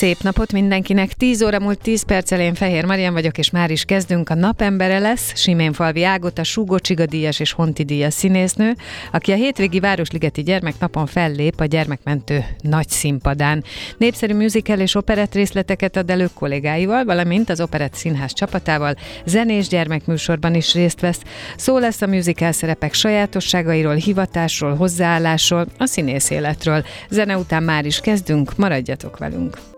Szép napot mindenkinek! 10 óra múlt 10 perccel én Fehér Marian vagyok, és már is kezdünk. A napembere lesz Siménfalvi Ágot, a Súgó Csigadíjas és Honti Díjas színésznő, aki a hétvégi Városligeti Gyermeknapon fellép a gyermekmentő nagy színpadán. Népszerű musical és operett részleteket ad elő kollégáival, valamint az Operett Színház csapatával, zenés gyermekműsorban is részt vesz. Szó lesz a musical szerepek sajátosságairól, hivatásról, hozzáállásról, a színész életről. Zene után már is kezdünk, maradjatok velünk!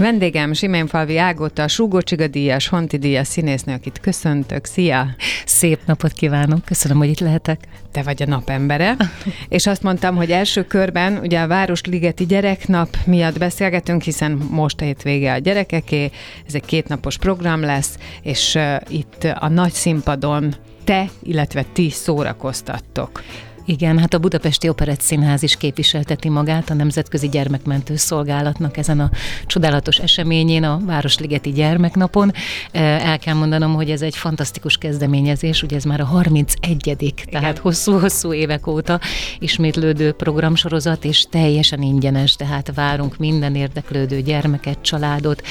Vendégem Siménfalvi Ágota, Súgócsiga díjas, Honti díjas színésznő, akit köszöntök. Szia! Szép napot kívánok, köszönöm, hogy itt lehetek. Te vagy a napembere, és azt mondtam, hogy első körben ugye a Városligeti Gyereknap miatt beszélgetünk, hiszen most a hétvége a gyerekeké, ez egy kétnapos program lesz, és uh, itt a nagy színpadon te, illetve ti szórakoztattok. Igen, hát a Budapesti Operett Színház is képviselteti magát a Nemzetközi Gyermekmentő Szolgálatnak ezen a csodálatos eseményén, a Városligeti Gyermeknapon. El kell mondanom, hogy ez egy fantasztikus kezdeményezés, ugye ez már a 31 tehát hosszú-hosszú évek óta ismétlődő programsorozat, és teljesen ingyenes, tehát várunk minden érdeklődő gyermeket, családot,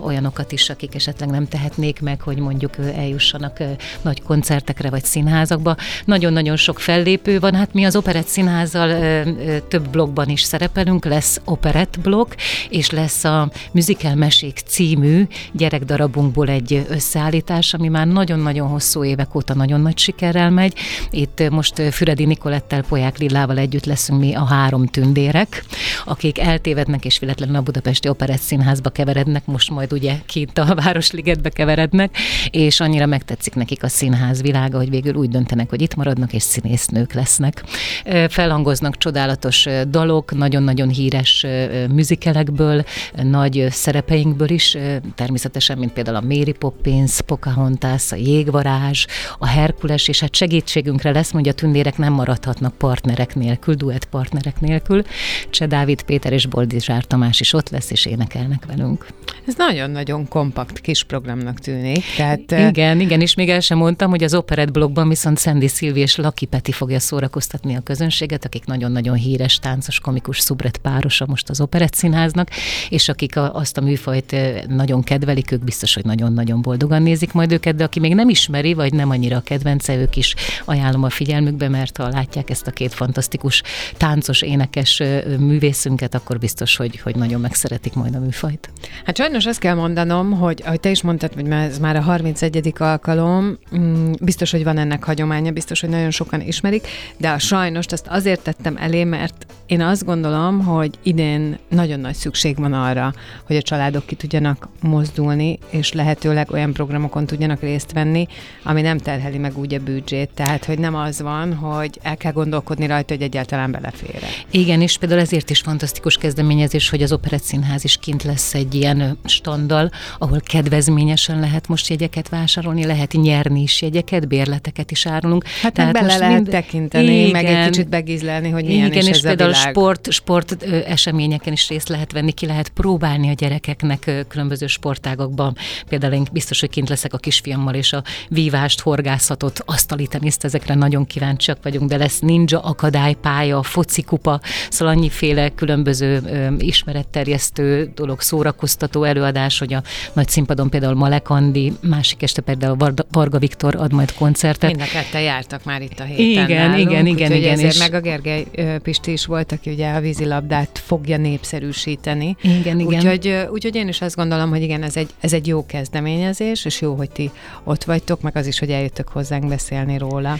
olyanokat is, akik esetleg nem tehetnék meg, hogy mondjuk eljussanak nagy koncertekre vagy színházakba. Nagyon-nagyon sok fellépő van, hát mi az Operett Színházzal ö, ö, több blogban is szerepelünk, lesz Operett blog, és lesz a Musical Mesék című gyerekdarabunkból egy összeállítás, ami már nagyon-nagyon hosszú évek óta nagyon nagy sikerrel megy. Itt most Füredi Nikolettel, Poják Lillával együtt leszünk mi a három tündérek, akik eltévednek és véletlenül a Budapesti Operett Színházba keverednek, most majd ugye kint a Városligetbe keverednek, és annyira megtetszik nekik a színház világa, hogy végül úgy döntenek, hogy itt maradnak és színésznők lesznek lesznek. Felhangoznak csodálatos dalok, nagyon-nagyon híres műzikelekből, nagy szerepeinkből is, természetesen, mint például a Mary Poppins, Pocahontas, a Jégvarázs, a Herkules, és hát segítségünkre lesz, hogy a tündérek nem maradhatnak partnerek nélkül, duett partnerek nélkül. Cseh Dávid Péter és Boldizsár Tamás is ott lesz, és énekelnek velünk. Ez nagyon-nagyon kompakt kis programnak tűnik. Tehát, igen, igen, és még el sem mondtam, hogy az Operett blogban viszont Sandy Szilvi és Laki Peti fogja szórakozni szórakoztatni a közönséget, akik nagyon-nagyon híres táncos, komikus szubret párosa most az Operett Színháznak, és akik a, azt a műfajt nagyon kedvelik, ők biztos, hogy nagyon-nagyon boldogan nézik majd őket, de aki még nem ismeri, vagy nem annyira a kedvence, ők is ajánlom a figyelmükbe, mert ha látják ezt a két fantasztikus táncos, énekes művészünket, akkor biztos, hogy, hogy nagyon megszeretik majd a műfajt. Hát sajnos azt kell mondanom, hogy ahogy te is mondtad, hogy ez már a 31. alkalom, mm, biztos, hogy van ennek hagyománya, biztos, hogy nagyon sokan ismerik, de a sajnos ezt azért tettem elé, mert én azt gondolom, hogy idén nagyon nagy szükség van arra, hogy a családok ki tudjanak mozdulni, és lehetőleg olyan programokon tudjanak részt venni, ami nem terheli meg úgy a büdzsét. Tehát, hogy nem az van, hogy el kell gondolkodni rajta, hogy egyáltalán belefér. Igen, és például ezért is fantasztikus kezdeményezés, hogy az Operett Színház is kint lesz egy ilyen standal, ahol kedvezményesen lehet most jegyeket vásárolni, lehet nyerni is jegyeket, bérleteket is árulunk. Hát Tehát bele lehet mind... tekinteni igen. meg egy kicsit begízlelni, hogy milyen Igen, is és ez például a világ. sport, sport eseményeken is részt lehet venni, ki lehet próbálni a gyerekeknek különböző sportágokban. Például én biztos, hogy kint leszek a kisfiammal, és a vívást, horgászatot, asztali teniszt, ezekre nagyon kíváncsiak vagyunk, de lesz ninja akadálypálya, focikupa, szóval annyiféle különböző ismeretterjesztő dolog, szórakoztató előadás, hogy a nagy színpadon például Malek Andi, másik este például Varga Viktor ad majd koncertet. Mind a jártak már itt a héten Igen, nálunk. igen, igen, igen. És... Meg a Gergely Pisti is volt, aki ugye a vízilabdát fogja népszerűsíteni. Igen, igen. Úgyhogy, úgyhogy én is azt gondolom, hogy igen, ez egy, ez egy jó kezdeményezés, és jó, hogy ti ott vagytok, meg az is, hogy eljöttök hozzánk beszélni róla.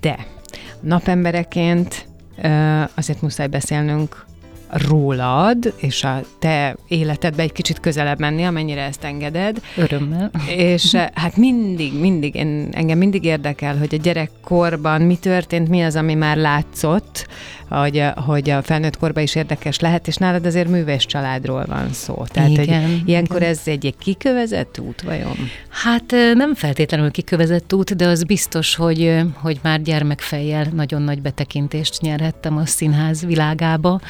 De napembereként azért muszáj beszélnünk rólad, és a te életedbe egy kicsit közelebb menni, amennyire ezt engeded. Örömmel. És eh, hát mindig, mindig, én, engem mindig érdekel, hogy a gyerekkorban mi történt, mi az, ami már látszott, hogy, hogy a felnőtt korban is érdekes lehet, és nálad azért műves családról van szó. Tehát, igen, hogy ilyenkor ez egy, egy kikövezett út, vajon? Hát nem feltétlenül kikövezett út, de az biztos, hogy, hogy már gyermekfejjel nagyon nagy betekintést nyerhettem a színház világába.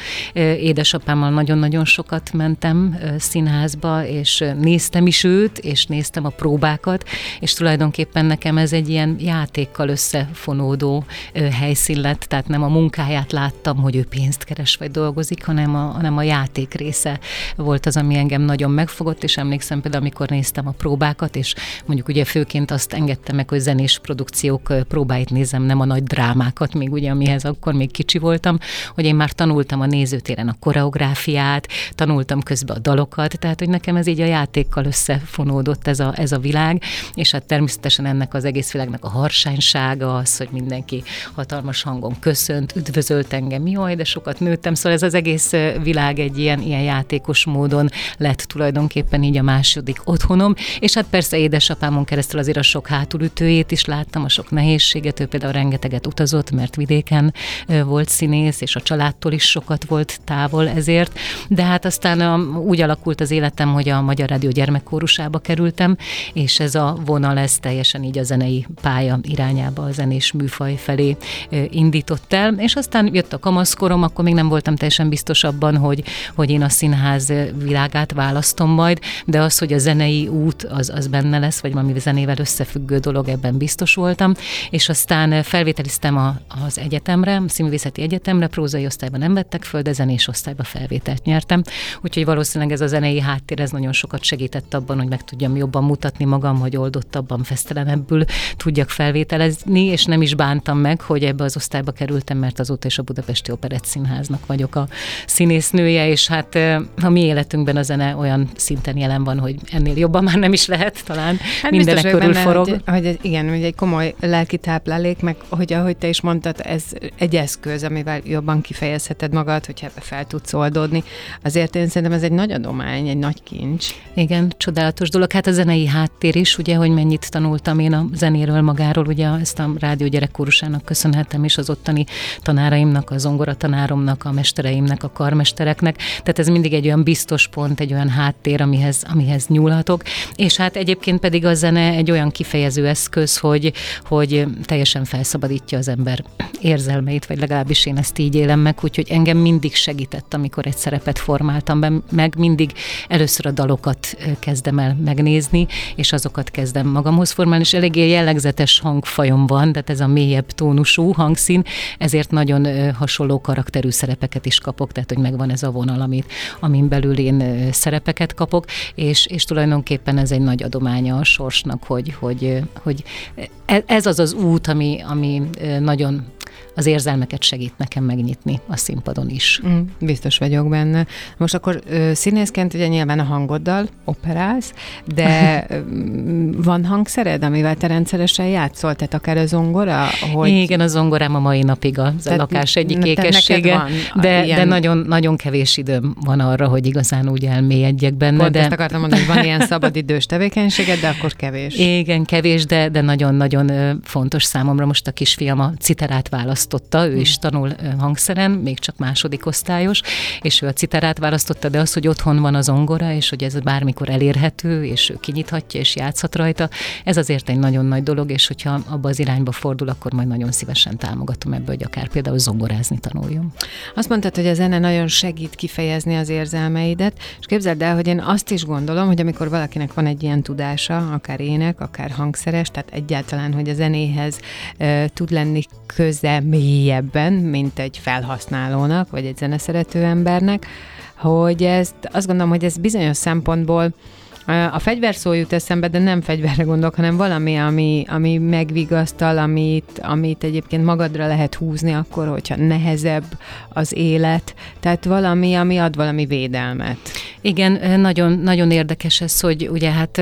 Édesapámmal nagyon-nagyon sokat mentem színházba, és néztem is őt, és néztem a próbákat, és tulajdonképpen nekem ez egy ilyen játékkal összefonódó helyszín lett, tehát nem a munkáját lát láttam, hogy ő pénzt keres vagy dolgozik, hanem a, hanem a játék része volt az, ami engem nagyon megfogott, és emlékszem például, amikor néztem a próbákat, és mondjuk ugye főként azt engedtem meg, hogy zenés produkciók próbáit nézem, nem a nagy drámákat, még ugye, amihez akkor még kicsi voltam, hogy én már tanultam a nézőtéren a koreográfiát, tanultam közben a dalokat, tehát hogy nekem ez így a játékkal összefonódott ez a, ez a világ, és hát természetesen ennek az egész világnak a harsánysága az, hogy mindenki hatalmas hangon köszönt, üdvözölt engem, jaj, de sokat nőttem, szóval ez az egész világ egy ilyen, ilyen játékos módon lett tulajdonképpen így a második otthonom, és hát persze édesapámon keresztül azért a sok hátulütőjét is láttam, a sok nehézséget, ő például rengeteget utazott, mert vidéken volt színész, és a családtól is sokat volt távol ezért, de hát aztán úgy alakult az életem, hogy a Magyar Rádió gyermekkórusába kerültem, és ez a vonal ez teljesen így a zenei pálya irányába, a zenés műfaj felé indított el, és aztán jött jött a kamaszkorom, akkor még nem voltam teljesen biztos abban, hogy, hogy én a színház világát választom majd, de az, hogy a zenei út az, az benne lesz, vagy valami zenével összefüggő dolog, ebben biztos voltam, és aztán felvételiztem a, az egyetemre, a Színművészeti Egyetemre, prózai osztályban nem vettek föl, de zenés osztályba felvételt nyertem, úgyhogy valószínűleg ez a zenei háttér, ez nagyon sokat segített abban, hogy meg tudjam jobban mutatni magam, hogy oldottabban, fesztelenebbül tudjak felvételezni, és nem is bántam meg, hogy ebbe az osztályba kerültem, mert azóta is a Budapesti Operett Színháznak vagyok a színésznője, és hát a mi életünkben a zene olyan szinten jelen van, hogy ennél jobban már nem is lehet talán. Hát Mindenek körül benne, forog. Hogy, hogy igen, hogy egy komoly lelki táplálék, meg hogy ahogy te is mondtad, ez egy eszköz, amivel jobban kifejezheted magad, hogyha ebbe fel tudsz oldódni. Azért én szerintem ez egy nagy adomány, egy nagy kincs. Igen, csodálatos dolog. Hát a zenei háttér is, ugye, hogy mennyit tanultam én a zenéről magáról, ugye ezt a rádió gyerekkórusának köszönhetem, és az ottani tanáraimnak tanáraimnak, a zongoratanáromnak, a mestereimnek, a karmestereknek. Tehát ez mindig egy olyan biztos pont, egy olyan háttér, amihez, amihez nyúlhatok. És hát egyébként pedig a zene egy olyan kifejező eszköz, hogy, hogy teljesen felszabadítja az ember érzelmeit, vagy legalábbis én ezt így élem meg, úgyhogy engem mindig segített, amikor egy szerepet formáltam be, meg mindig először a dalokat kezdem el megnézni, és azokat kezdem magamhoz formálni, és eléggé jellegzetes hangfajom van, tehát ez a mélyebb tónusú hangszín, ezért nagyon hasonló karakterű szerepeket is kapok, tehát hogy megvan ez a vonal, amit, amin belül én szerepeket kapok, és, és tulajdonképpen ez egy nagy adománya a sorsnak, hogy, hogy, hogy e, ez az az út, ami, ami nagyon az érzelmeket segít nekem megnyitni a színpadon is. Mm, biztos vagyok benne. Most akkor ö, színészként ugye nyilván a hangoddal operálsz, de van hangszered, amivel te rendszeresen játszol, tehát akár a zongora? Hogy... Igen, a zongorám a mai napig a tehát, lakás egyik ékessége, de, ilyen... de nagyon, nagyon kevés időm van arra, hogy igazán úgy elmélyedjek benne. Pont de... ezt akartam mondani, hogy van ilyen szabadidős tevékenységed, de akkor kevés. Igen, kevés, de, de nagyon-nagyon fontos számomra. Most a kisfiam a citerát választ választotta, ő is tanul hangszeren, még csak második osztályos, és ő a citerát választotta, de az, hogy otthon van az ongora, és hogy ez bármikor elérhető, és ő kinyithatja, és játszhat rajta, ez azért egy nagyon nagy dolog, és hogyha abba az irányba fordul, akkor majd nagyon szívesen támogatom ebből, hogy akár például zongorázni tanuljon. Azt mondtad, hogy a zene nagyon segít kifejezni az érzelmeidet, és képzeld el, hogy én azt is gondolom, hogy amikor valakinek van egy ilyen tudása, akár ének, akár hangszeres, tehát egyáltalán, hogy a zenéhez e, tud lenni köze mélyebben, mint egy felhasználónak, vagy egy zeneszerető embernek, hogy ezt azt gondolom, hogy ez bizonyos szempontból A fegyver szó jut eszembe, de nem fegyverre gondolok, hanem valami, ami, ami megvigasztal, amit, amit egyébként magadra lehet húzni akkor, hogyha nehezebb az élet. Tehát valami, ami ad valami védelmet. Igen, nagyon, nagyon érdekes ez, hogy ugye hát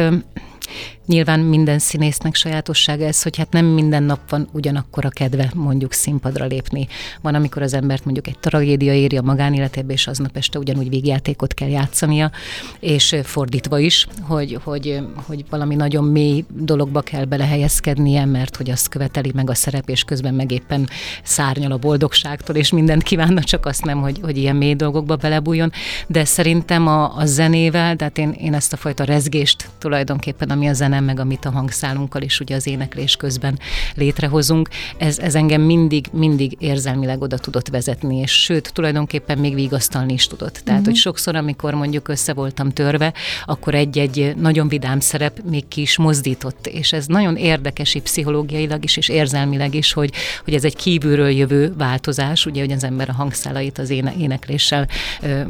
Nyilván minden színésznek sajátossága ez, hogy hát nem minden nap van ugyanakkor a kedve mondjuk színpadra lépni. Van, amikor az embert mondjuk egy tragédia éri a magánéletébe, és aznap este ugyanúgy végjátékot kell játszania, és fordítva is, hogy, hogy, hogy valami nagyon mély dologba kell belehelyezkednie, mert hogy azt követeli meg a szerep, és közben meg éppen szárnyal a boldogságtól, és mindent kívánna, csak azt nem, hogy, hogy ilyen mély dolgokba belebújjon. De szerintem a, a zenével, tehát én, én ezt a fajta rezgést tulajdonképpen, ami a zene zenem, meg amit a hangszálunkkal és ugye az éneklés közben létrehozunk, ez, ez engem mindig, mindig érzelmileg oda tudott vezetni, és sőt, tulajdonképpen még vigasztalni is tudott. Tehát, uh-huh. hogy sokszor, amikor mondjuk össze voltam törve, akkor egy-egy nagyon vidám szerep még ki is mozdított, és ez nagyon érdekes pszichológiailag is, és érzelmileg is, hogy, hogy ez egy kívülről jövő változás, ugye, hogy az ember a hangszálait az éne, énekléssel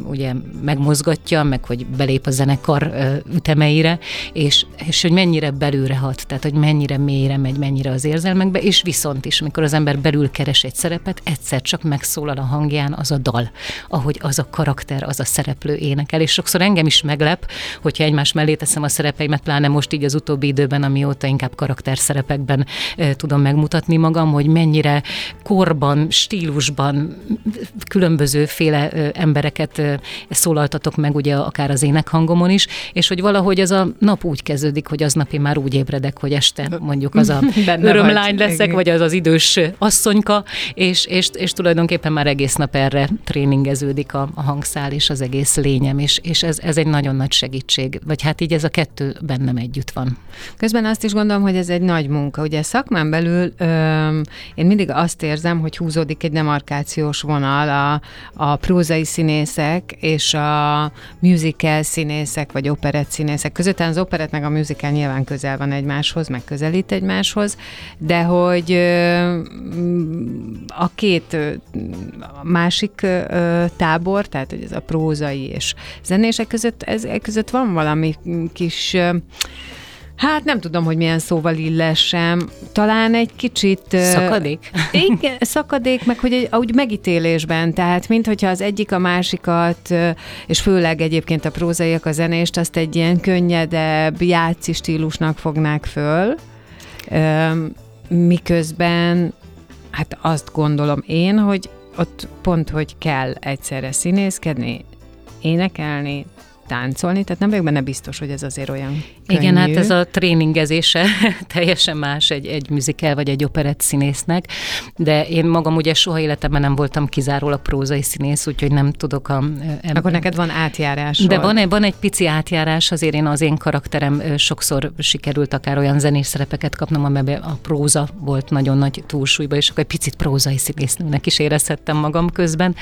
ugye megmozgatja, meg hogy belép a zenekar ütemeire, és, és hogy mennyi mennyire belülre hat, tehát hogy mennyire mélyre megy, mennyire az érzelmekbe, és viszont is, amikor az ember belül keres egy szerepet, egyszer csak megszólal a hangján az a dal, ahogy az a karakter, az a szereplő énekel, és sokszor engem is meglep, hogyha egymás mellé teszem a szerepeimet, pláne most így az utóbbi időben, amióta inkább karakterszerepekben e, tudom megmutatni magam, hogy mennyire korban, stílusban különbözőféle e, embereket e, szólaltatok meg, ugye akár az énekhangomon is, és hogy valahogy az a nap úgy kezdődik, hogy aznap én már úgy ébredek, hogy este mondjuk az a örömlány leszek, vagy az az idős asszonyka, és, és, és tulajdonképpen már egész nap erre tréningeződik a, a hangszál és az egész lényem, és, és ez, ez egy nagyon nagy segítség. Vagy hát így ez a kettő bennem együtt van. Közben azt is gondolom, hogy ez egy nagy munka. Ugye szakmán belül ö, én mindig azt érzem, hogy húzódik egy demarkációs vonal a, a prózai színészek és a musical színészek, vagy operett színészek között. Az operett meg a musical nyilván közel van egymáshoz, meg közelít egymáshoz, de hogy a két másik tábor, tehát hogy ez a prózai és zenések között, ez, ez között van valami kis Hát nem tudom, hogy milyen szóval illessem. Talán egy kicsit... Szakadék? Igen, szakadék, meg hogy egy, úgy megítélésben, tehát mint hogyha az egyik a másikat, és főleg egyébként a prózaiak a zenést, azt egy ilyen könnyedebb, játszi stílusnak fognák föl, miközben hát azt gondolom én, hogy ott pont, hogy kell egyszerre színészkedni, énekelni, táncolni, tehát nem vagyok benne biztos, hogy ez azért olyan könnyű. Igen, hát ez a tréningezése teljesen más egy, egy musical vagy egy operett színésznek, de én magam ugye soha életemben nem voltam kizárólag prózai színész, úgyhogy nem tudok a... Em, Akkor neked van átjárás. De van, van egy pici átjárás, azért én az én karakterem sokszor sikerült akár olyan zenés szerepeket kapnom, amiben a próza volt nagyon nagy túlsúlyba, és akkor egy picit prózai színésznőnek is érezhettem magam közben,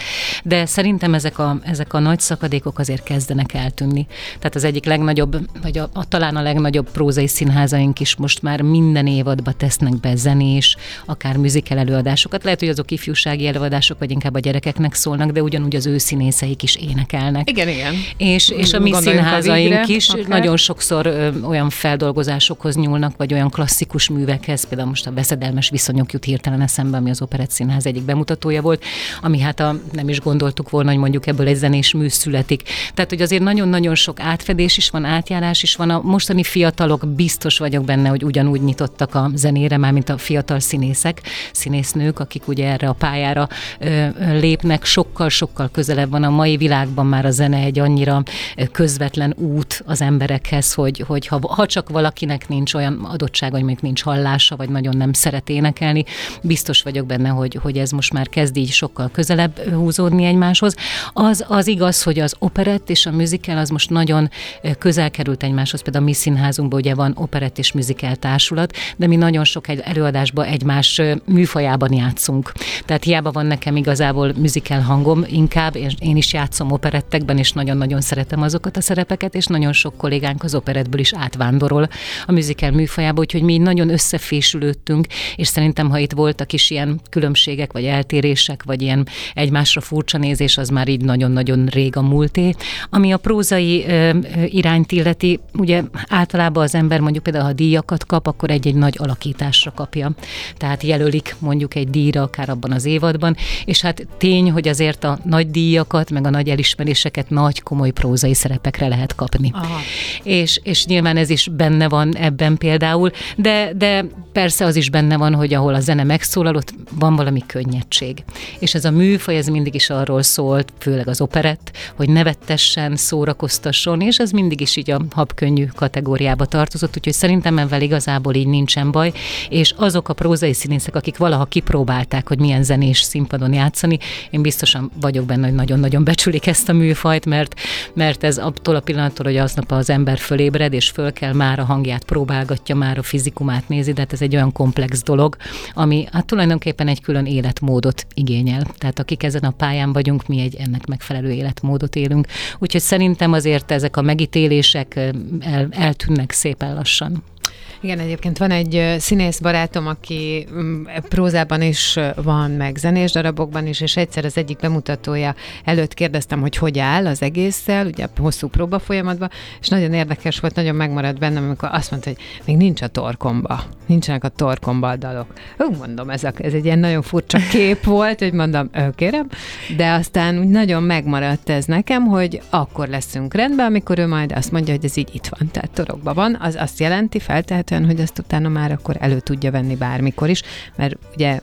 de szerintem ezek a, ezek a nagy szakadékok azért kezdenek el eltűnni. Tehát az egyik legnagyobb, vagy a, a talán a legnagyobb prózai színházaink is most már minden évadba tesznek be zenés, akár műzikel előadásokat. Lehet, hogy azok ifjúsági előadások, vagy inkább a gyerekeknek szólnak, de ugyanúgy az ő színészeik is énekelnek. Igen, igen. És, és a mi színházaink is akár. nagyon sokszor ö, olyan feldolgozásokhoz nyúlnak, vagy olyan klasszikus művekhez, például most a veszedelmes viszonyok jut hirtelen eszembe, ami az Operett Színház egyik bemutatója volt, ami hát a, nem is gondoltuk volna, hogy mondjuk ebből egy zenés mű születik. Tehát, hogy azért nagyon nagyon-nagyon sok átfedés is van, átjárás is van. A mostani fiatalok biztos vagyok benne, hogy ugyanúgy nyitottak a zenére, már mint a fiatal színészek, színésznők, akik ugye erre a pályára ö, lépnek, sokkal-sokkal közelebb van a mai világban már a zene egy annyira közvetlen út az emberekhez, hogy, hogy ha, ha csak valakinek nincs olyan adottsága, hogy mondjuk nincs hallása, vagy nagyon nem szeret énekelni, biztos vagyok benne, hogy, hogy ez most már kezd így sokkal közelebb húzódni egymáshoz. Az, az igaz, hogy az operett és a musical musical az most nagyon közel került egymáshoz, például a mi színházunkban ugye van operett és musical társulat, de mi nagyon sok egy előadásban egymás műfajában játszunk. Tehát hiába van nekem igazából musical hangom inkább, és én is játszom operettekben, és nagyon-nagyon szeretem azokat a szerepeket, és nagyon sok kollégánk az operettből is átvándorol a musical műfajába, úgyhogy mi nagyon összefésülődtünk, és szerintem, ha itt voltak is ilyen különbségek, vagy eltérések, vagy ilyen egymásra furcsa nézés, az már így nagyon-nagyon rég a múlté. Ami a pró prózai irányt illeti, ugye általában az ember mondjuk például, ha díjakat kap, akkor egy-egy nagy alakításra kapja. Tehát jelölik mondjuk egy díjra, akár abban az évadban, és hát tény, hogy azért a nagy díjakat, meg a nagy elismeréseket nagy komoly prózai szerepekre lehet kapni. Aha. És, és nyilván ez is benne van ebben például, de, de persze az is benne van, hogy ahol a zene megszólal, ott van valami könnyedség. És ez a műfaj, ez mindig is arról szólt, főleg az operett, hogy nevettessen, szórakoztasson, és ez mindig is így a habkönnyű kategóriába tartozott, úgyhogy szerintem ebben igazából így nincsen baj, és azok a prózai színészek, akik valaha kipróbálták, hogy milyen zenés színpadon játszani, én biztosan vagyok benne, hogy nagyon-nagyon becsülik ezt a műfajt, mert, mert ez attól a pillanattól, hogy aznap az ember fölébred, és föl kell már a hangját próbálgatja, már a fizikumát nézi, de hát ez egy olyan komplex dolog, ami hát tulajdonképpen egy külön életmódot igényel. Tehát akik ezen a pályán vagyunk, mi egy ennek megfelelő életmódot élünk. Úgyhogy szerintem azért ezek a megítélések el, eltűnnek szépen lassan. Igen, egyébként van egy színész barátom, aki mm, prózában is van, meg zenés darabokban is, és egyszer az egyik bemutatója előtt kérdeztem, hogy hogy áll az egésszel, ugye hosszú próba folyamatban, és nagyon érdekes volt, nagyon megmaradt bennem, amikor azt mondta, hogy még nincs a torkomba, nincsenek a torkomba a dalok. Úgy mondom, ez, a, ez egy ilyen nagyon furcsa kép volt, hogy mondom, kérem, de aztán úgy nagyon megmaradt ez nekem, hogy akkor leszünk rendben, amikor ő majd azt mondja, hogy ez így itt van, tehát torokban van, az azt jelenti feltehetően, alapvetően, hogy ezt utána már akkor elő tudja venni bármikor is, mert ugye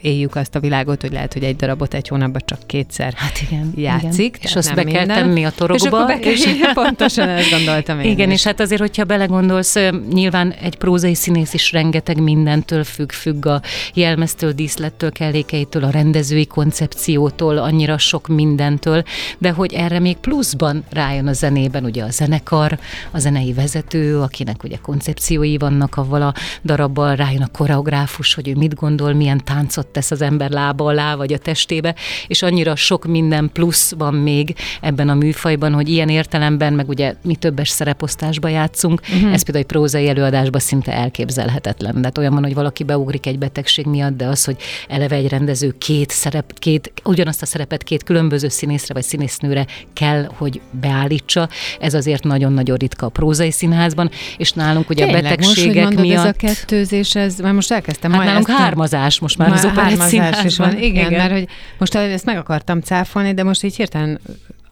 éljük azt a világot, hogy lehet, hogy egy darabot egy hónapban csak kétszer hát igen, játszik. Igen. És azt be kell tenni a torokba. És, be kell, és... pontosan ezt gondoltam én Igen, is. és hát azért, hogyha belegondolsz, nyilván egy prózai színész is rengeteg mindentől függ, függ a jelmeztől, díszlettől, kellékeitől, a rendezői koncepciótól, annyira sok mindentől, de hogy erre még pluszban rájön a zenében ugye a zenekar, a zenei vezető, akinek ugye koncepciói vannak avval a darabbal, rájön a koreográfus, hogy ő mit gondol, milyen táncot tesz az ember lába alá, vagy a testébe, és annyira sok minden plusz van még ebben a műfajban, hogy ilyen értelemben, meg ugye mi többes szereposztásba játszunk, uh-huh. ez például egy prózai előadásban szinte elképzelhetetlen. De hát olyan van, hogy valaki beugrik egy betegség miatt, de az, hogy eleve egy rendező két szerep, két, ugyanazt a szerepet két különböző színészre vagy színésznőre kell, hogy beállítsa, ez azért nagyon-nagyon ritka a prózai színházban, és nálunk ugye Tényleg, a betegségek most, miatt... ez a kettőzés, ez, mert most elkezdtem. Hát nálunk hármazás most már, már az operett is van. Igen, igen, mert hogy most ezt meg akartam cáfolni, de most így hirtelen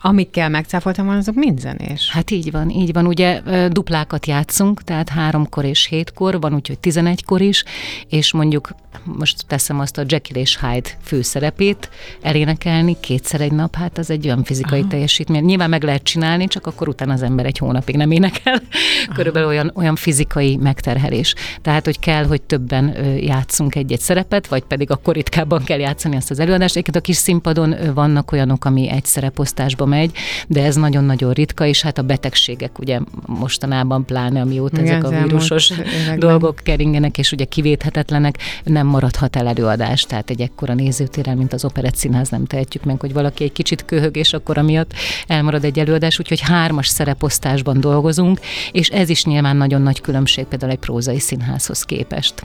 amikkel megcáfoltam volna, azok mind zenés. Hát így van, így van. Ugye duplákat játszunk, tehát háromkor és hétkor, van úgyhogy tizenegykor is, és mondjuk most teszem azt a Jekyll és Hyde főszerepét, elénekelni kétszer egy nap, hát az egy olyan fizikai Aha. teljesítmény. Nyilván meg lehet csinálni, csak akkor utána az ember egy hónapig nem énekel. Aha. Körülbelül olyan, olyan fizikai megterhelés. Tehát, hogy kell, hogy többen játszunk egy-egy szerepet, vagy pedig akkor ritkábban kell játszani azt az előadást. Egyébként a kis színpadon vannak olyanok, ami egy szereposztásba megy, de ez nagyon-nagyon ritka, és hát a betegségek ugye mostanában pláne, amióta Igen, ezek a vírusos dolgok keringenek, és ugye kivéthetetlenek, nem maradhat el előadás, tehát egy ekkora nézőtéren, mint az Operett Színház nem tehetjük meg, hogy valaki egy kicsit köhög, és akkor amiatt elmarad egy előadás, úgyhogy hármas szereposztásban dolgozunk, és ez is nyilván nagyon nagy különbség például egy prózai színházhoz képest.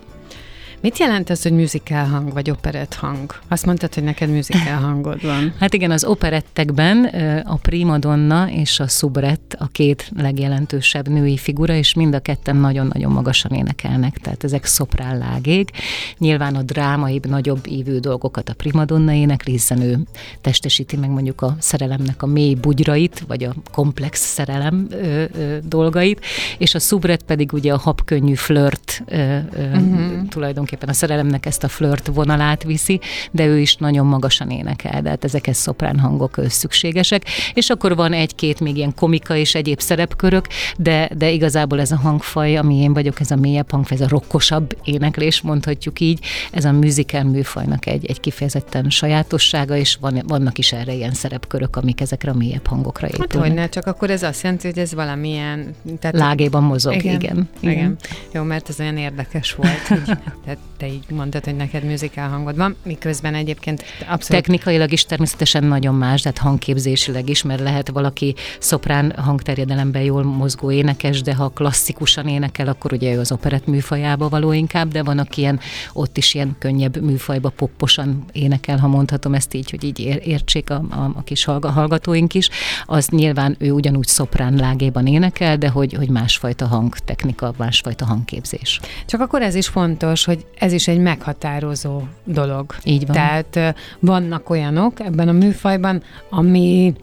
Mit jelent ez, hogy musical hang vagy operett hang? Azt mondtad, hogy neked musical hangod van. Hát igen, az operettekben a primadonna és a subret a két legjelentősebb női figura, és mind a ketten nagyon-nagyon magasan énekelnek, tehát ezek szoprán lágég. Nyilván a drámaibb, nagyobb ívű dolgokat a primadonna énekli, hiszen ő testesíti meg mondjuk a szerelemnek a mély bugyrait, vagy a komplex szerelem ö, ö, dolgait, és a subret pedig ugye a habkönnyű flört ö, ö, uh-huh. tulajdonképpen tulajdonképpen a szerelemnek ezt a flirt vonalát viszi, de ő is nagyon magasan énekel, de hát ezek ez szoprán hangok szükségesek. És akkor van egy-két még ilyen komika és egyéb szerepkörök, de, de igazából ez a hangfaj, ami én vagyok, ez a mélyebb hangfaj, ez a rokkosabb éneklés, mondhatjuk így, ez a musical műfajnak egy, egy kifejezetten sajátossága, és van, vannak is erre ilyen szerepkörök, amik ezekre a mélyebb hangokra épülnek. Hát hogyne, csak akkor ez azt jelenti, hogy ez valamilyen... Tehát... Lágéban mozog, igen. Igen. igen. igen. Jó, mert ez olyan érdekes volt. Így, tehát te így mondtad, hogy neked műzikál hangod van, miközben egyébként abszolút... Technikailag is természetesen nagyon más, tehát hangképzésileg is, mert lehet valaki szoprán hangterjedelemben jól mozgó énekes, de ha klasszikusan énekel, akkor ugye ő az operett műfajába való inkább, de van, aki ilyen, ott is ilyen könnyebb műfajba popposan énekel, ha mondhatom ezt így, hogy így értsék a, a, a kis hallgatóink is, az nyilván ő ugyanúgy szoprán lágéban énekel, de hogy, hogy másfajta hangtechnika, másfajta hangképzés. Csak akkor ez is fontos, hogy ez is egy meghatározó dolog. Így van. Tehát vannak olyanok ebben a műfajban, ami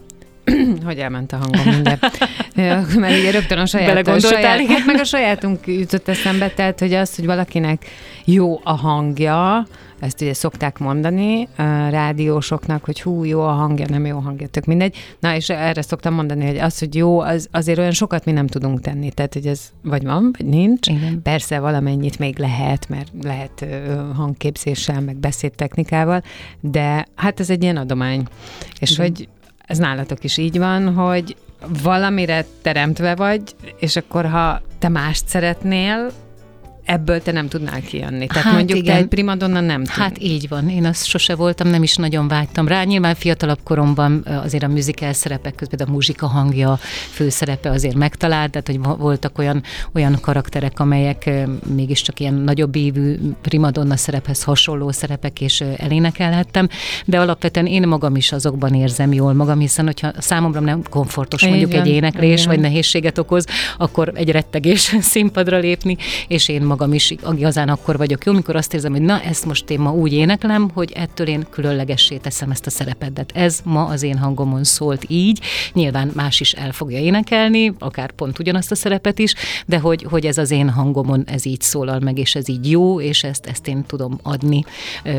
hogy elment a hangom mindjárt. Mert ugye rögtön a saját, a saját hát meg a sajátunk jutott eszembe, tehát hogy az, hogy valakinek jó a hangja, ezt ugye szokták mondani a rádiósoknak, hogy hú, jó a hangja, nem jó a hangja, tök mindegy. Na, és erre szoktam mondani, hogy az, hogy jó, az, azért olyan sokat mi nem tudunk tenni. Tehát, hogy ez vagy van, vagy nincs. Igen. Persze valamennyit még lehet, mert lehet hangképzéssel, meg beszédtechnikával, de hát ez egy ilyen adomány. És Igen. hogy ez nálatok is így van, hogy valamire teremtve vagy, és akkor ha te mást szeretnél, ebből te nem tudnál kijönni. Tehát hát mondjuk igen. te egy primadonna nem tud. Hát így van, én azt sose voltam, nem is nagyon vágytam rá. Nyilván fiatalabb koromban azért a musical szerepek közben a muzsika hangja főszerepe azért megtalált, tehát hogy voltak olyan, olyan karakterek, amelyek mégiscsak ilyen nagyobb évű primadonna szerephez hasonló szerepek, és elénekelhettem, de alapvetően én magam is azokban érzem jól magam, hiszen hogyha számomra nem komfortos mondjuk igen, egy éneklés, igen. vagy nehézséget okoz, akkor egy rettegés színpadra lépni, és én magam is igazán akkor vagyok jó, amikor azt érzem, hogy na, ezt most én ma úgy éneklem, hogy ettől én különlegessé teszem ezt a szerepet. Ez ma az én hangomon szólt így. Nyilván más is el fogja énekelni, akár pont ugyanazt a szerepet is, de hogy, hogy ez az én hangomon ez így szólal meg, és ez így jó, és ezt, ezt én tudom adni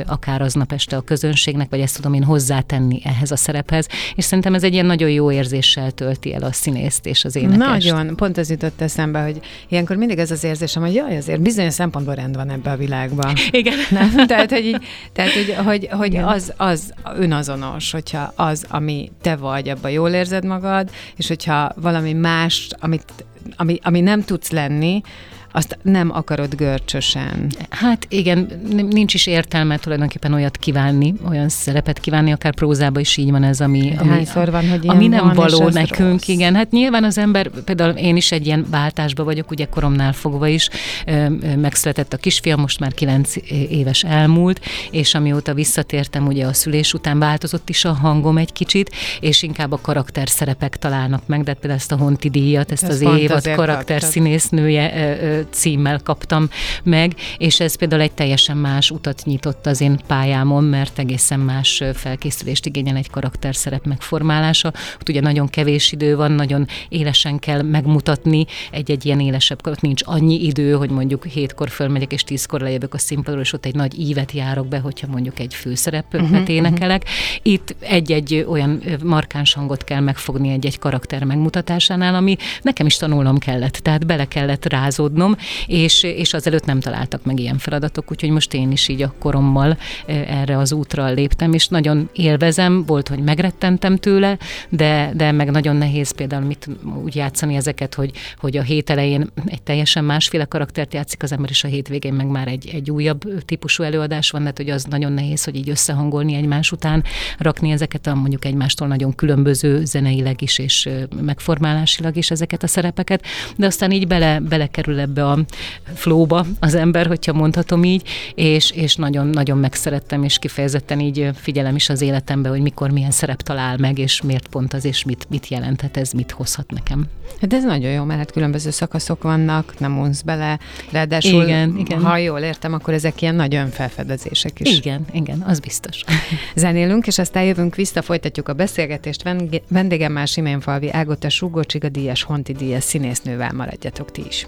akár aznap este a közönségnek, vagy ezt tudom én hozzátenni ehhez a szerephez. És szerintem ez egy ilyen nagyon jó érzéssel tölti el a színészt és az énekest. Nagyon, pont ez jutott eszembe, hogy ilyenkor mindig ez az érzésem, hogy jaj, azért bizonyos szempontból rend van ebbe a világban. Igen. Nem? Tehát, hogy, így, tehát, hogy, hogy, hogy az, az önazonos, hogyha az, ami te vagy, abban jól érzed magad, és hogyha valami más, amit, ami, ami nem tudsz lenni, azt nem akarod görcsösen. Hát igen, nincs is értelme tulajdonképpen olyat kívánni, olyan szerepet kívánni, akár prózában is így van ez, ami, ami, van, hogy ami nem van, való nekünk. Rossz. Igen, hát nyilván az ember, például én is egy ilyen váltásban vagyok, ugye koromnál fogva is, megszületett a kisfiam, most már kilenc éves elmúlt, és amióta visszatértem ugye a szülés után változott is a hangom egy kicsit, és inkább a karakter szerepek találnak meg, de például ezt a Honti díjat, ezt Ez az évad karakter színésznője címmel kaptam meg, és ez például egy teljesen más utat nyitott az én pályámon, mert egészen más felkészülést igényel egy karakterszerep megformálása. Ott ugye nagyon kevés idő van, nagyon élesen kell megmutatni egy-egy ilyen élesebb, ott nincs annyi idő, hogy mondjuk hétkor fölmegyek és tízkor lejövök a színpadról, és ott egy nagy ívet járok be, hogyha mondjuk egy főszerepet uh-huh, énekelek. Uh-huh. Itt egy-egy olyan markáns hangot kell megfogni egy-egy karakter megmutatásánál, ami nekem is tanulnom kellett, tehát bele kellett rázódnom, és, és azelőtt nem találtak meg ilyen feladatok, úgyhogy most én is így a korommal erre az útra léptem, és nagyon élvezem, volt, hogy megrettentem tőle, de, de meg nagyon nehéz például mit úgy játszani ezeket, hogy, hogy a hét elején egy teljesen másféle karaktert játszik az ember, és a hétvégén meg már egy, egy újabb típusú előadás van, mert hogy az nagyon nehéz, hogy így összehangolni egymás után, rakni ezeket a mondjuk egymástól nagyon különböző zeneileg is, és megformálásilag is ezeket a szerepeket, de aztán így bele, belekerül ebbe a flóba az ember, hogyha mondhatom így, és, és nagyon, nagyon megszerettem, és kifejezetten így figyelem is az életembe, hogy mikor milyen szerep talál meg, és miért pont az, és mit, mit jelenthet ez, mit hozhat nekem. Hát ez nagyon jó, mert hát különböző szakaszok vannak, nem unsz bele, ráadásul, igen, igen. ha jól értem, akkor ezek ilyen nagy önfelfedezések is. Igen, igen, az biztos. Zenélünk, és aztán jövünk vissza, folytatjuk a beszélgetést. Vendégem már Siménfalvi Ágota Súgócsiga díjas, Honti díjas színésznővel maradjatok ti is.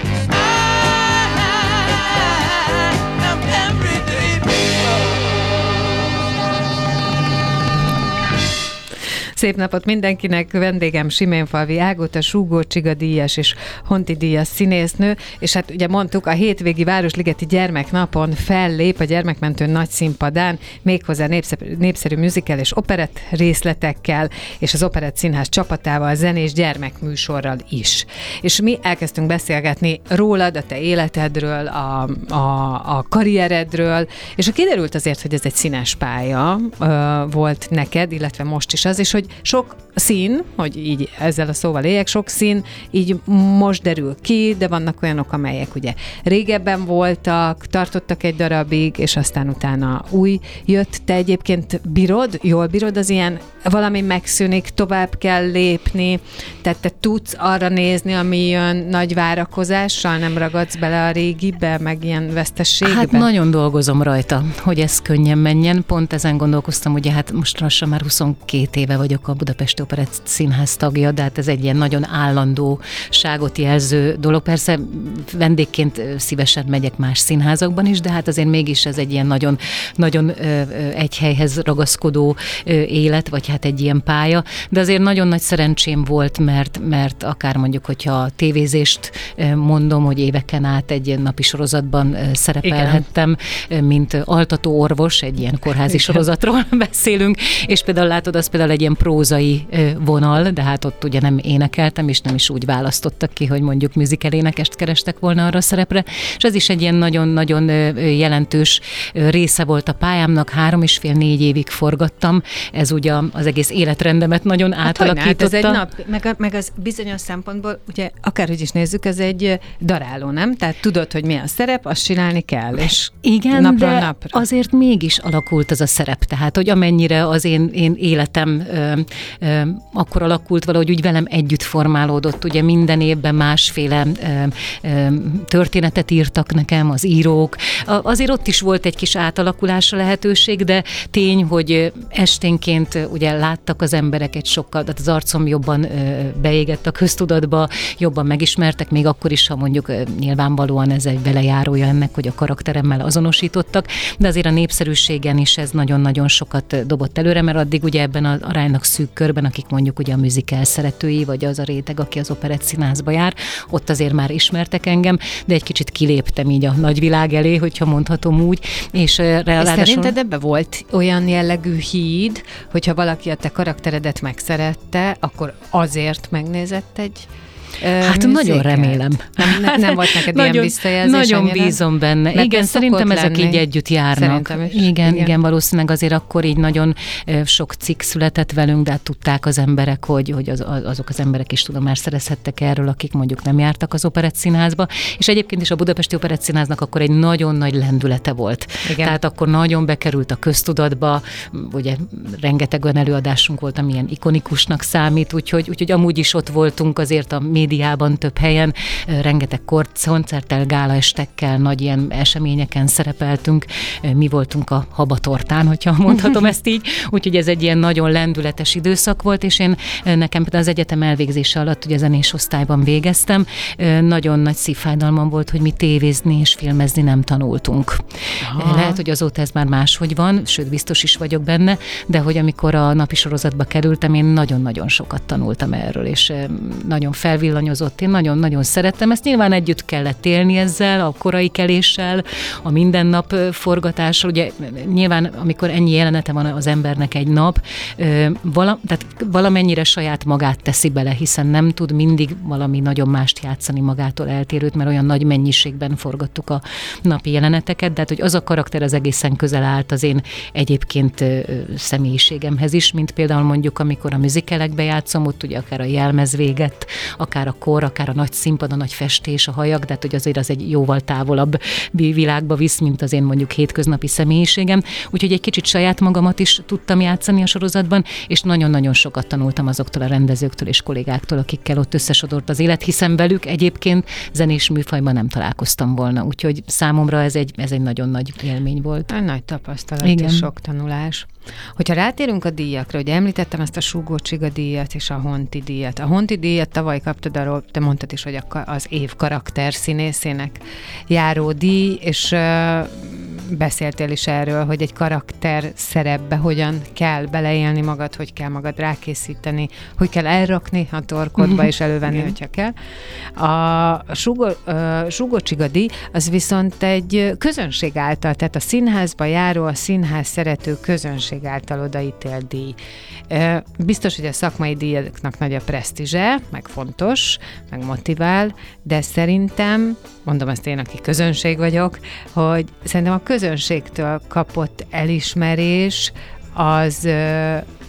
Szép napot mindenkinek, vendégem Siménfalvi Ágota, Súgó Csiga díjas és Honti díjas színésznő, és hát ugye mondtuk, a hétvégi Városligeti Gyermeknapon fellép a Gyermekmentő nagy színpadán, méghozzá népszerű, népszerű musical és operett részletekkel, és az Operett Színház csapatával, zenés gyermekműsorral is. És mi elkezdtünk beszélgetni rólad, a te életedről, a, a, a karrieredről, és a kiderült azért, hogy ez egy színes pálya ö, volt neked, illetve most is az, és hogy sok szín, hogy így ezzel a szóval éljek, sok szín így most derül ki, de vannak olyanok, amelyek ugye régebben voltak, tartottak egy darabig, és aztán utána új jött. Te egyébként bírod, jól bírod az ilyen, valami megszűnik, tovább kell lépni, tehát te tudsz arra nézni, ami jön nagy várakozással, nem ragadsz bele a régibe, meg ilyen vesztességbe? Hát nagyon dolgozom rajta, hogy ez könnyen menjen. Pont ezen gondolkoztam, ugye hát most lassan már 22 éve vagyok a Budapesti Operett Színház tagja, de hát ez egy ilyen nagyon állandóságot jelző dolog. Persze vendégként szívesen megyek más színházakban is, de hát azért mégis ez egy ilyen nagyon, nagyon egy helyhez ragaszkodó élet, vagy hát egy ilyen pálya, de azért nagyon nagy szerencsém volt, mert, mert akár mondjuk, hogyha a tévézést mondom, hogy éveken át egy napi sorozatban szerepelhettem, Igen. mint altató orvos, egy ilyen kórházi Igen. sorozatról beszélünk, és például látod, az például egy ilyen prózai vonal, de hát ott ugye nem énekeltem, és nem is úgy választottak ki, hogy mondjuk musical énekest kerestek volna arra a szerepre, és ez is egy ilyen nagyon-nagyon jelentős része volt a pályámnak, három és fél, négy évig forgattam, ez ugye az egész életrendemet nagyon hát átalakította. Hát ez egy nap, meg, meg az bizonyos szempontból, ugye akárhogy is nézzük, ez egy daráló, nem? Tehát tudod, hogy mi a szerep, azt csinálni kell, és Igen, napról de napra. azért mégis alakult az a szerep, tehát hogy amennyire az én, én életem akkor alakult valahogy úgy velem együtt formálódott, ugye minden évben másféle történetet írtak nekem az írók, a, azért ott is volt egy kis átalakulásra lehetőség, de tény, hogy esténként ugye láttak az emberek egy sokkal, tehát az arcom jobban beégett a köztudatba, jobban megismertek, még akkor is, ha mondjuk nyilvánvalóan ez egy belejárója ennek, hogy a karakteremmel azonosítottak, de azért a népszerűségen is ez nagyon-nagyon sokat dobott előre, mert addig ugye ebben az aránynak szűk körben, akik mondjuk ugye a musical szeretői, vagy az a réteg, aki az operett színházba jár, ott azért már ismertek engem, de egy kicsit kiléptem így a nagyvilág elé, hogyha mondhatom úgy. És, ráadásul... szerinted ebbe volt olyan jellegű híd, hogyha valaki a te karakteredet megszerette, akkor azért megnézett egy Hát műzéket? nagyon remélem. Nem, ne, nem volt neked nagyon, ilyen visszajelzés? Nagyon ennyire? bízom benne. Mert igen, szerintem ezek lenni. így együtt járnak. Igen, igen, igen, valószínűleg azért akkor így nagyon sok cikk született velünk, de hát tudták az emberek, hogy, hogy az, azok az emberek is tudomást szerezhettek erről, akik mondjuk nem jártak az operett színházba. És egyébként is a Budapesti Operett Színháznak akkor egy nagyon nagy lendülete volt. Igen. Tehát akkor nagyon bekerült a köztudatba, ugye rengeteg olyan előadásunk volt, amilyen ikonikusnak számít, úgyhogy, úgyhogy amúgy is ott voltunk azért a média médiában több helyen, rengeteg koncerttel, gálaestekkel, nagy ilyen eseményeken szerepeltünk. Mi voltunk a habatortán, hogyha mondhatom ezt így. Úgyhogy ez egy ilyen nagyon lendületes időszak volt, és én nekem az egyetem elvégzése alatt ugye zenés osztályban végeztem. Nagyon nagy szívfájdalmam volt, hogy mi tévézni és filmezni nem tanultunk. Aha. Lehet, hogy azóta ez már máshogy van, sőt biztos is vagyok benne, de hogy amikor a napi sorozatba kerültem, én nagyon-nagyon sokat tanultam erről, és nagyon felvillant villanyozott. Én nagyon-nagyon szerettem. Ezt nyilván együtt kellett élni ezzel, a korai keléssel, a mindennap forgatással. Ugye nyilván, amikor ennyi jelenete van az embernek egy nap, vala, tehát valamennyire saját magát teszi bele, hiszen nem tud mindig valami nagyon mást játszani magától eltérőt, mert olyan nagy mennyiségben forgattuk a napi jeleneteket, de hát, hogy az a karakter az egészen közel állt az én egyébként személyiségemhez is, mint például mondjuk, amikor a műzikelekbe játszom, ott ugye akár a jelmez véget, akár a kor, akár a nagy színpad, a nagy festés, a hajak, de hát, hogy azért az egy jóval távolabb világba visz, mint az én mondjuk hétköznapi személyiségem. Úgyhogy egy kicsit saját magamat is tudtam játszani a sorozatban, és nagyon-nagyon sokat tanultam azoktól a rendezőktől és kollégáktól, akikkel ott összesodort az élet, hiszen velük egyébként zenés műfajban nem találkoztam volna. Úgyhogy számomra ez egy, ez egy nagyon nagy élmény volt. Nagy tapasztalat Igen. és sok tanulás. Hogyha rátérünk a díjakra, ugye említettem ezt a Súgó Csiga díjat és a Honti díjat. A Honti díjat tavaly kaptad, arról te mondtad is, hogy az év karakter színészének járó díj, és beszéltél is erről, hogy egy karakter szerepbe hogyan kell beleélni magad, hogy kell magad rákészíteni, hogy kell elrakni a torkodba és elővenni, Igen. hogyha kell. A Sugo, uh, Sugo Csigadi az viszont egy közönség által, tehát a színházba járó, a színház szerető közönség által odaítélt díj. Biztos, hogy a szakmai díjaknak nagy a presztízse, meg fontos, meg motivál, de szerintem, mondom ezt én, aki közönség vagyok, hogy szerintem a közönségtől kapott elismerés az,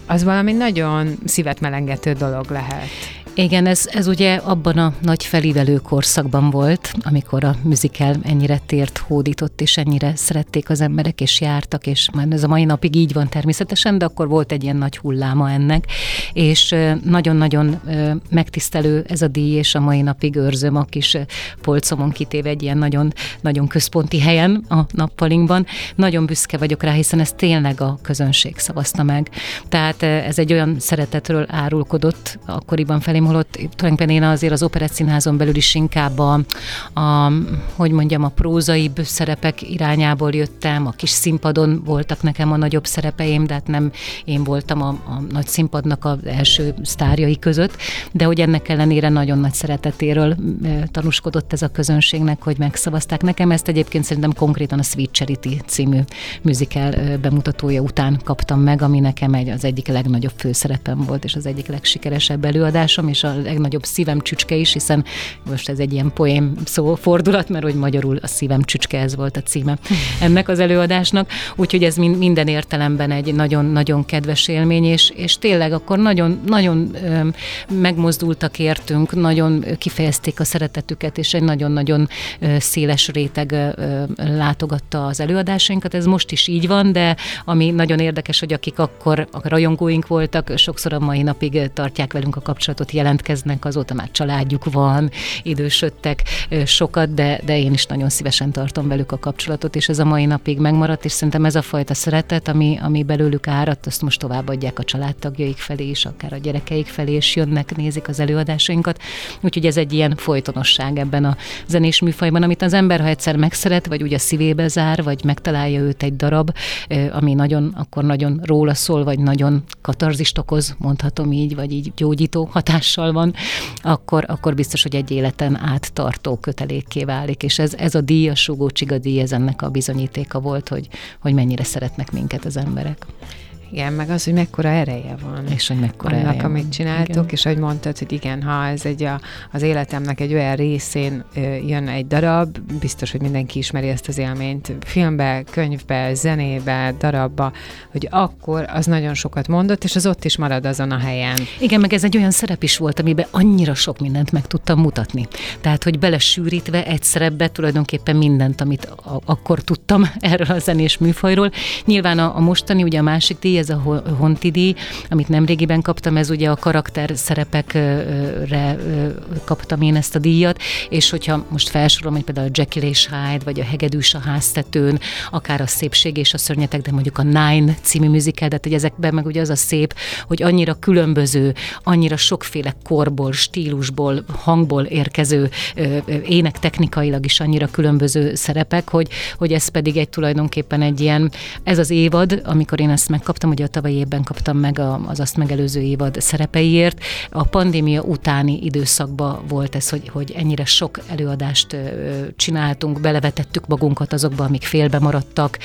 az valami nagyon szívet melengető dolog lehet. Igen, ez, ez ugye abban a nagy felívelő korszakban volt, amikor a musical ennyire tért, hódított, és ennyire szerették az emberek, és jártak, és már ez a mai napig így van természetesen, de akkor volt egy ilyen nagy hulláma ennek, és nagyon-nagyon megtisztelő ez a díj, és a mai napig őrzöm a kis polcomon kitéve egy ilyen nagyon, nagyon központi helyen a nappalinkban. Nagyon büszke vagyok rá, hiszen ez tényleg a közönség szavazta meg. Tehát ez egy olyan szeretetről árulkodott akkoriban felé, szeretném, holott tulajdonképpen én azért az Operett Színházon belül is inkább a, a hogy mondjam, a prózai szerepek irányából jöttem, a kis színpadon voltak nekem a nagyobb szerepeim, de hát nem én voltam a, a nagy színpadnak az első sztárjai között, de hogy ennek ellenére nagyon nagy szeretetéről tanúskodott ez a közönségnek, hogy megszavazták nekem. Ezt egyébként szerintem konkrétan a Sweet Charity című musical bemutatója után kaptam meg, ami nekem egy, az egyik legnagyobb főszerepem volt, és az egyik legsikeresebb előadásom, és a legnagyobb szívem csücske is, hiszen most ez egy ilyen poém szó fordulat, mert hogy magyarul a szívem csücske, ez volt a címe ennek az előadásnak, úgyhogy ez minden értelemben egy nagyon-nagyon kedves élmény, és, és tényleg akkor nagyon, nagyon megmozdultak értünk, nagyon kifejezték a szeretetüket, és egy nagyon-nagyon széles réteg látogatta az előadásainkat. Ez most is így van, de ami nagyon érdekes, hogy akik akkor a rajongóink voltak, sokszor a mai napig tartják velünk a kapcsolatot, jelentkeznek, azóta már családjuk van, idősödtek sokat, de, de én is nagyon szívesen tartom velük a kapcsolatot, és ez a mai napig megmaradt, és szerintem ez a fajta szeretet, ami, ami belőlük áradt, azt most továbbadják a családtagjaik felé is, akár a gyerekeik felé, és jönnek, nézik az előadásainkat. Úgyhogy ez egy ilyen folytonosság ebben a zenés műfajban, amit az ember, ha egyszer megszeret, vagy ugye szívébe zár, vagy megtalálja őt egy darab, ami nagyon, akkor nagyon róla szól, vagy nagyon katarzist okoz, mondhatom így, vagy így gyógyító hatás hatással van, akkor, akkor biztos, hogy egy életen át tartó kötelékké válik. És ez, ez a díj, a Sugó Csiga díj, ez ennek a bizonyítéka volt, hogy, hogy mennyire szeretnek minket az emberek. Igen, meg az, hogy mekkora ereje van. És hogy mekkora annak, ereje amit csináltok, igen. és hogy mondtad, hogy igen, ha ez egy a, az életemnek egy olyan részén ö, jön egy darab, biztos, hogy mindenki ismeri ezt az élményt, filmbe, könyvbe, zenébe, darabba, hogy akkor az nagyon sokat mondott, és az ott is marad azon a helyen. Igen, meg ez egy olyan szerep is volt, amiben annyira sok mindent meg tudtam mutatni. Tehát, hogy belesűrítve egy szerepbe tulajdonképpen mindent, amit a, akkor tudtam erről a zenés műfajról. Nyilván a, a mostani, ugye a másik díj, ez a Hontidi, amit nemrégiben kaptam, ez ugye a karakter szerepekre kaptam én ezt a díjat, és hogyha most felsorolom, hogy például a Jekyll és Hyde, vagy a Hegedűs a háztetőn, akár a Szépség és a Szörnyetek, de mondjuk a Nine című musical, de hogy ezekben meg ugye az a szép, hogy annyira különböző, annyira sokféle korból, stílusból, hangból érkező ének technikailag is annyira különböző szerepek, hogy, hogy ez pedig egy tulajdonképpen egy ilyen, ez az évad, amikor én ezt megkaptam, ugye a tavalyi évben kaptam meg az azt megelőző évad szerepeiért. A pandémia utáni időszakban volt ez, hogy, hogy ennyire sok előadást csináltunk, belevetettük magunkat azokba, amik félbe maradtak,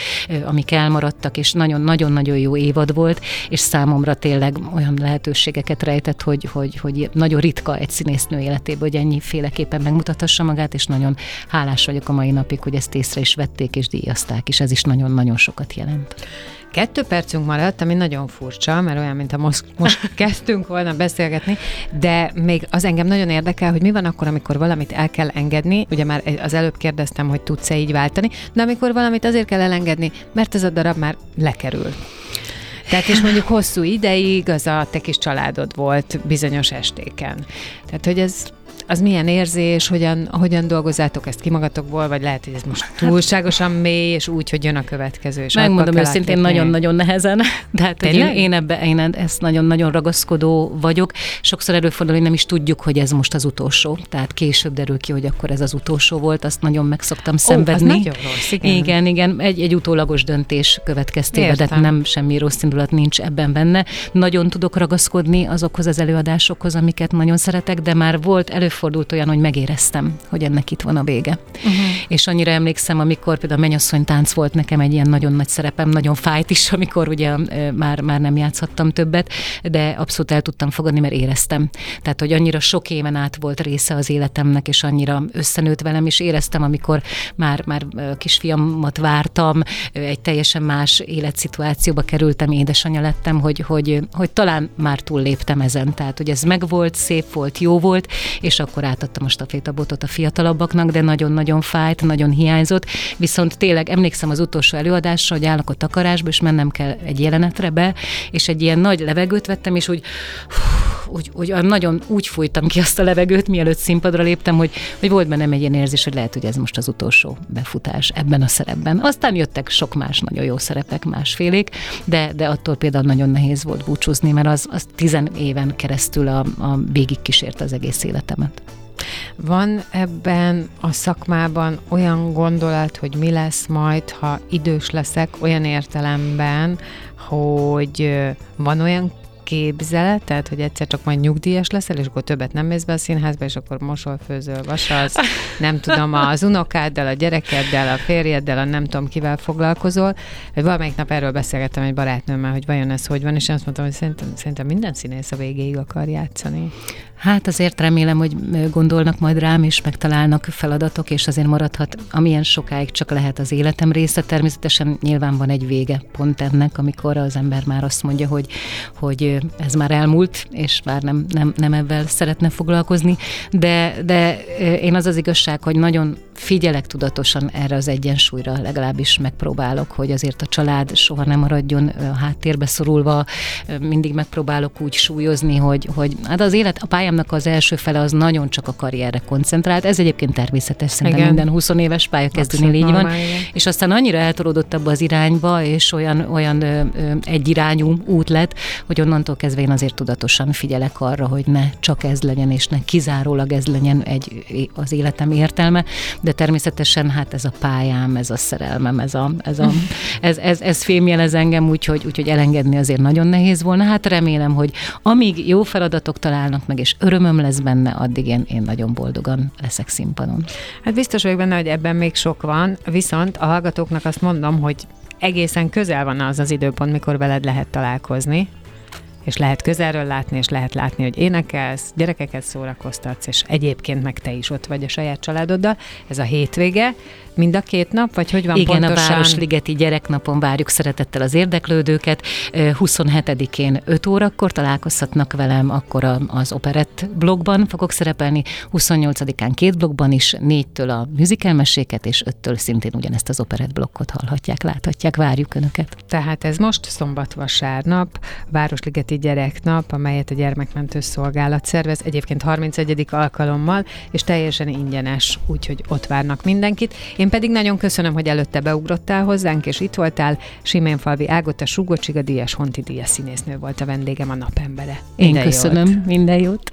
amik elmaradtak, és nagyon-nagyon-nagyon jó évad volt, és számomra tényleg olyan lehetőségeket rejtett, hogy, hogy, hogy nagyon ritka egy színésznő életében, hogy ennyi féleképpen megmutathassa magát, és nagyon hálás vagyok a mai napig, hogy ezt észre is vették és díjazták, és ez is nagyon-nagyon sokat jelent. Kettő percünk maradt, ami nagyon furcsa, mert olyan, mint a most, most kezdtünk volna beszélgetni, de még az engem nagyon érdekel, hogy mi van akkor, amikor valamit el kell engedni. Ugye már az előbb kérdeztem, hogy tudsz-e így váltani, de amikor valamit azért kell elengedni, mert ez a darab már lekerül. Tehát és mondjuk hosszú ideig az a te kis családod volt bizonyos estéken. Tehát, hogy ez az milyen érzés, hogyan, hogyan dolgozzátok ezt ki magatokból, vagy lehet, hogy ez most túlságosan mély, és úgy, hogy jön a következő. És Megmondom őszintén, nagyon-nagyon nehezen. De hát én, én ebbe, én ezt nagyon-nagyon ragaszkodó vagyok. Sokszor előfordul, hogy nem is tudjuk, hogy ez most az utolsó. Tehát később derül ki, hogy akkor ez az utolsó volt, azt nagyon meg szoktam szenvedni. Ó, az nagyon rossz, igen. igen, igen, egy, egy utólagos döntés következtében, de nem semmi rossz indulat nincs ebben benne. Nagyon tudok ragaszkodni azokhoz az előadásokhoz, amiket nagyon szeretek, de már volt, előfordult olyan, hogy megéreztem, hogy ennek itt van a vége. Uh-huh. És annyira emlékszem, amikor például a mennyasszony tánc volt nekem egy ilyen nagyon nagy szerepem, nagyon fájt is, amikor ugye már, már nem játszhattam többet, de abszolút el tudtam fogadni, mert éreztem. Tehát, hogy annyira sok éven át volt része az életemnek, és annyira összenőtt velem, és éreztem, amikor már, már kisfiamat vártam, egy teljesen más életszituációba kerültem, édesanyja lettem, hogy, hogy, hogy talán már túlléptem ezen. Tehát, hogy ez megvolt, szép volt, jó volt, és akkor átadtam a stafétabotot a fiatalabbaknak, de nagyon-nagyon fájt, nagyon hiányzott. Viszont tényleg emlékszem az utolsó előadásra, hogy állok a takarásba, és mennem kell egy jelenetre be, és egy ilyen nagy levegőt vettem, és úgy, úgy, úgy nagyon úgy fújtam ki azt a levegőt, mielőtt színpadra léptem, hogy, hogy volt bennem egy ilyen érzés, hogy lehet, hogy ez most az utolsó befutás ebben a szerepben. Aztán jöttek sok más nagyon jó szerepek, másfélék, de, de attól például nagyon nehéz volt búcsúzni, mert az, az tizen éven keresztül a, a végig kísért az egész életemet. Van ebben a szakmában olyan gondolat, hogy mi lesz majd, ha idős leszek, olyan értelemben, hogy van olyan képzeleted, hogy egyszer csak majd nyugdíjas leszel, és akkor többet nem mész be a színházba, és akkor mosol, főzöl, vasalsz, nem tudom, az unokáddal, a gyerekeddel, a férjeddel, a nem tudom kivel foglalkozol. Valamelyik nap erről beszélgettem egy barátnőmmel, hogy vajon ez hogy van, és azt mondtam, hogy szerintem, szerintem minden színész a végéig akar játszani. Hát azért remélem, hogy gondolnak majd rám, és megtalálnak feladatok, és azért maradhat, amilyen sokáig csak lehet az életem része. Természetesen nyilván van egy vége pont ennek, amikor az ember már azt mondja, hogy, hogy ez már elmúlt, és már nem, nem, nem ebben szeretne foglalkozni. De, de én az az igazság, hogy nagyon figyelek tudatosan erre az egyensúlyra, legalábbis megpróbálok, hogy azért a család soha nem maradjon háttérbe szorulva, mindig megpróbálok úgy súlyozni, hogy, hogy hát az élet, a pályámnak az első fele az nagyon csak a karrierre koncentrált, ez egyébként természetes, szerintem Igen. minden 20 éves pályakezdőnél így van, és aztán annyira eltolódott abba az irányba, és olyan, olyan ö, ö, egyirányú út lett, hogy onnantól kezdve én azért tudatosan figyelek arra, hogy ne csak ez legyen, és ne kizárólag ez legyen egy, az életem értelme, de természetesen hát ez a pályám, ez a szerelmem, ez, a, ez, a, ez, ez, ez fémjelez engem, úgyhogy, úgyhogy elengedni azért nagyon nehéz volna. Hát remélem, hogy amíg jó feladatok találnak meg, és örömöm lesz benne, addig én, én nagyon boldogan leszek színpadon. Hát biztos vagyok benne, hogy ebben még sok van, viszont a hallgatóknak azt mondom, hogy egészen közel van az az időpont, mikor veled lehet találkozni, és lehet közelről látni, és lehet látni, hogy énekelsz, gyerekeket szórakoztatsz, és egyébként meg te is ott vagy a saját családoddal. Ez a hétvége, mind a két nap, vagy hogy van Igen, pontosan? a Városligeti gyereknapon várjuk szeretettel az érdeklődőket. 27-én 5 órakor találkozhatnak velem, akkor az Operett blogban fogok szerepelni, 28-án két blogban is, 4-től a musicalmeséket, és 5-től szintén ugyanezt az Operett blokkot hallhatják, láthatják, várjuk Önöket. Tehát ez most szombat-vasárnap, Városligeti Gyereknap, amelyet a Gyermekmentő Szolgálat szervez, egyébként 31. alkalommal, és teljesen ingyenes, úgyhogy ott várnak mindenkit. Én pedig nagyon köszönöm, hogy előtte beugrottál hozzánk, és itt voltál. Siménfalvi Ágota Súgocsiga díjas, Honti díjas színésznő volt a vendégem a napembere. Minden Én köszönöm, jót. minden jót.